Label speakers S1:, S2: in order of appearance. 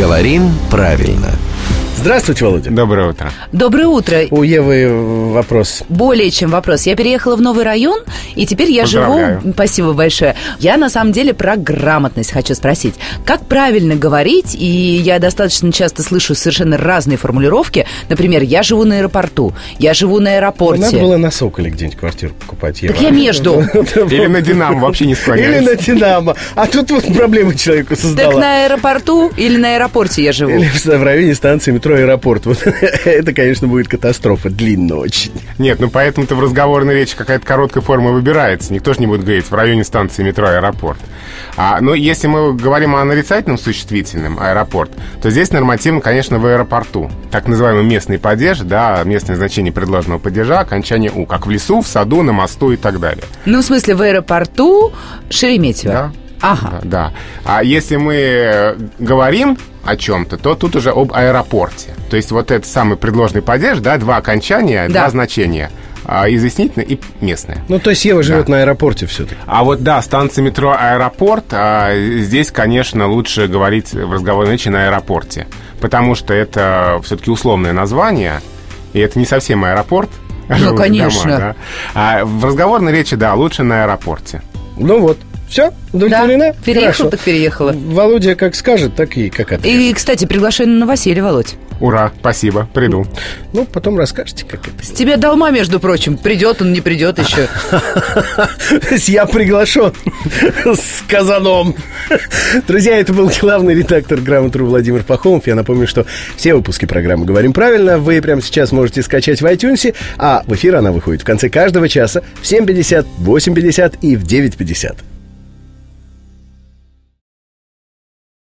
S1: Говорим правильно.
S2: Здравствуйте, Володя.
S3: Доброе утро.
S4: Доброе утро.
S2: У Евы вопрос.
S4: Более чем вопрос. Я переехала в новый район, и теперь я живу...
S3: Поздравляю.
S4: Спасибо большое. Я на самом деле про грамотность хочу спросить. Как правильно говорить, и я достаточно часто слышу совершенно разные формулировки. Например, я живу на аэропорту, я живу на аэропорте.
S2: Надо было на Соколе где-нибудь квартиру покупать, Ева.
S4: Так я между.
S3: Или на Динамо вообще не
S2: Или
S3: склоняется.
S2: на Динамо. А тут вот проблемы человеку
S4: Так
S2: создала.
S4: на аэропорту или на аэропорте я живу?
S2: Или в в районе станции метро «Аэропорт». Вот это, конечно, будет катастрофа. Длинно очень.
S3: Нет, ну поэтому-то в разговорной речи какая-то короткая форма выбирается. Никто же не будет говорить в районе станции метро аэропорт. А, но если мы говорим о нарицательном существительном аэропорт, то здесь нормативно, конечно, в аэропорту. Так называемый местный падеж, да, местное значение предложенного падежа, окончание «у», как в лесу, в саду, на мосту и так далее.
S4: Ну, в смысле, в аэропорту Шереметьево.
S3: Да.
S4: Ага.
S3: Да, да. А если мы э, говорим о чем-то, то тут уже об аэропорте. То есть вот этот самый предложенный падеж, да, два окончания,
S4: Да.
S3: два значения. А, изъяснительное и местное.
S2: Ну, то есть Ева живет на аэропорте все-таки.
S3: А вот да, станция метро аэропорт, а, здесь, конечно, лучше говорить в разговорной речи на аэропорте. Потому что это все-таки условное название, и это не совсем аэропорт.
S4: Ну, конечно.
S3: дома, да. А в разговорной речи, да, лучше на аэропорте.
S2: Ну вот. Все? Удовлетворена?
S4: Да, переехал,
S2: Хорошо.
S4: так переехала.
S2: Володя как скажет, так и как ответит.
S4: И, кстати, приглашаю на новоселье, Володь.
S3: Ура, спасибо, приду.
S2: Ну, потом расскажете, как это.
S4: С тебя долма, между прочим. Придет он, не придет еще.
S2: Я приглашен с казаном. Друзья, это был главный редактор «Грамотру» Владимир Пахомов. Я напомню, что все выпуски программы «Говорим правильно» вы прямо сейчас можете скачать в iTunes, а в эфир она выходит в конце каждого часа в 7.50, 8.50 и в 9.50.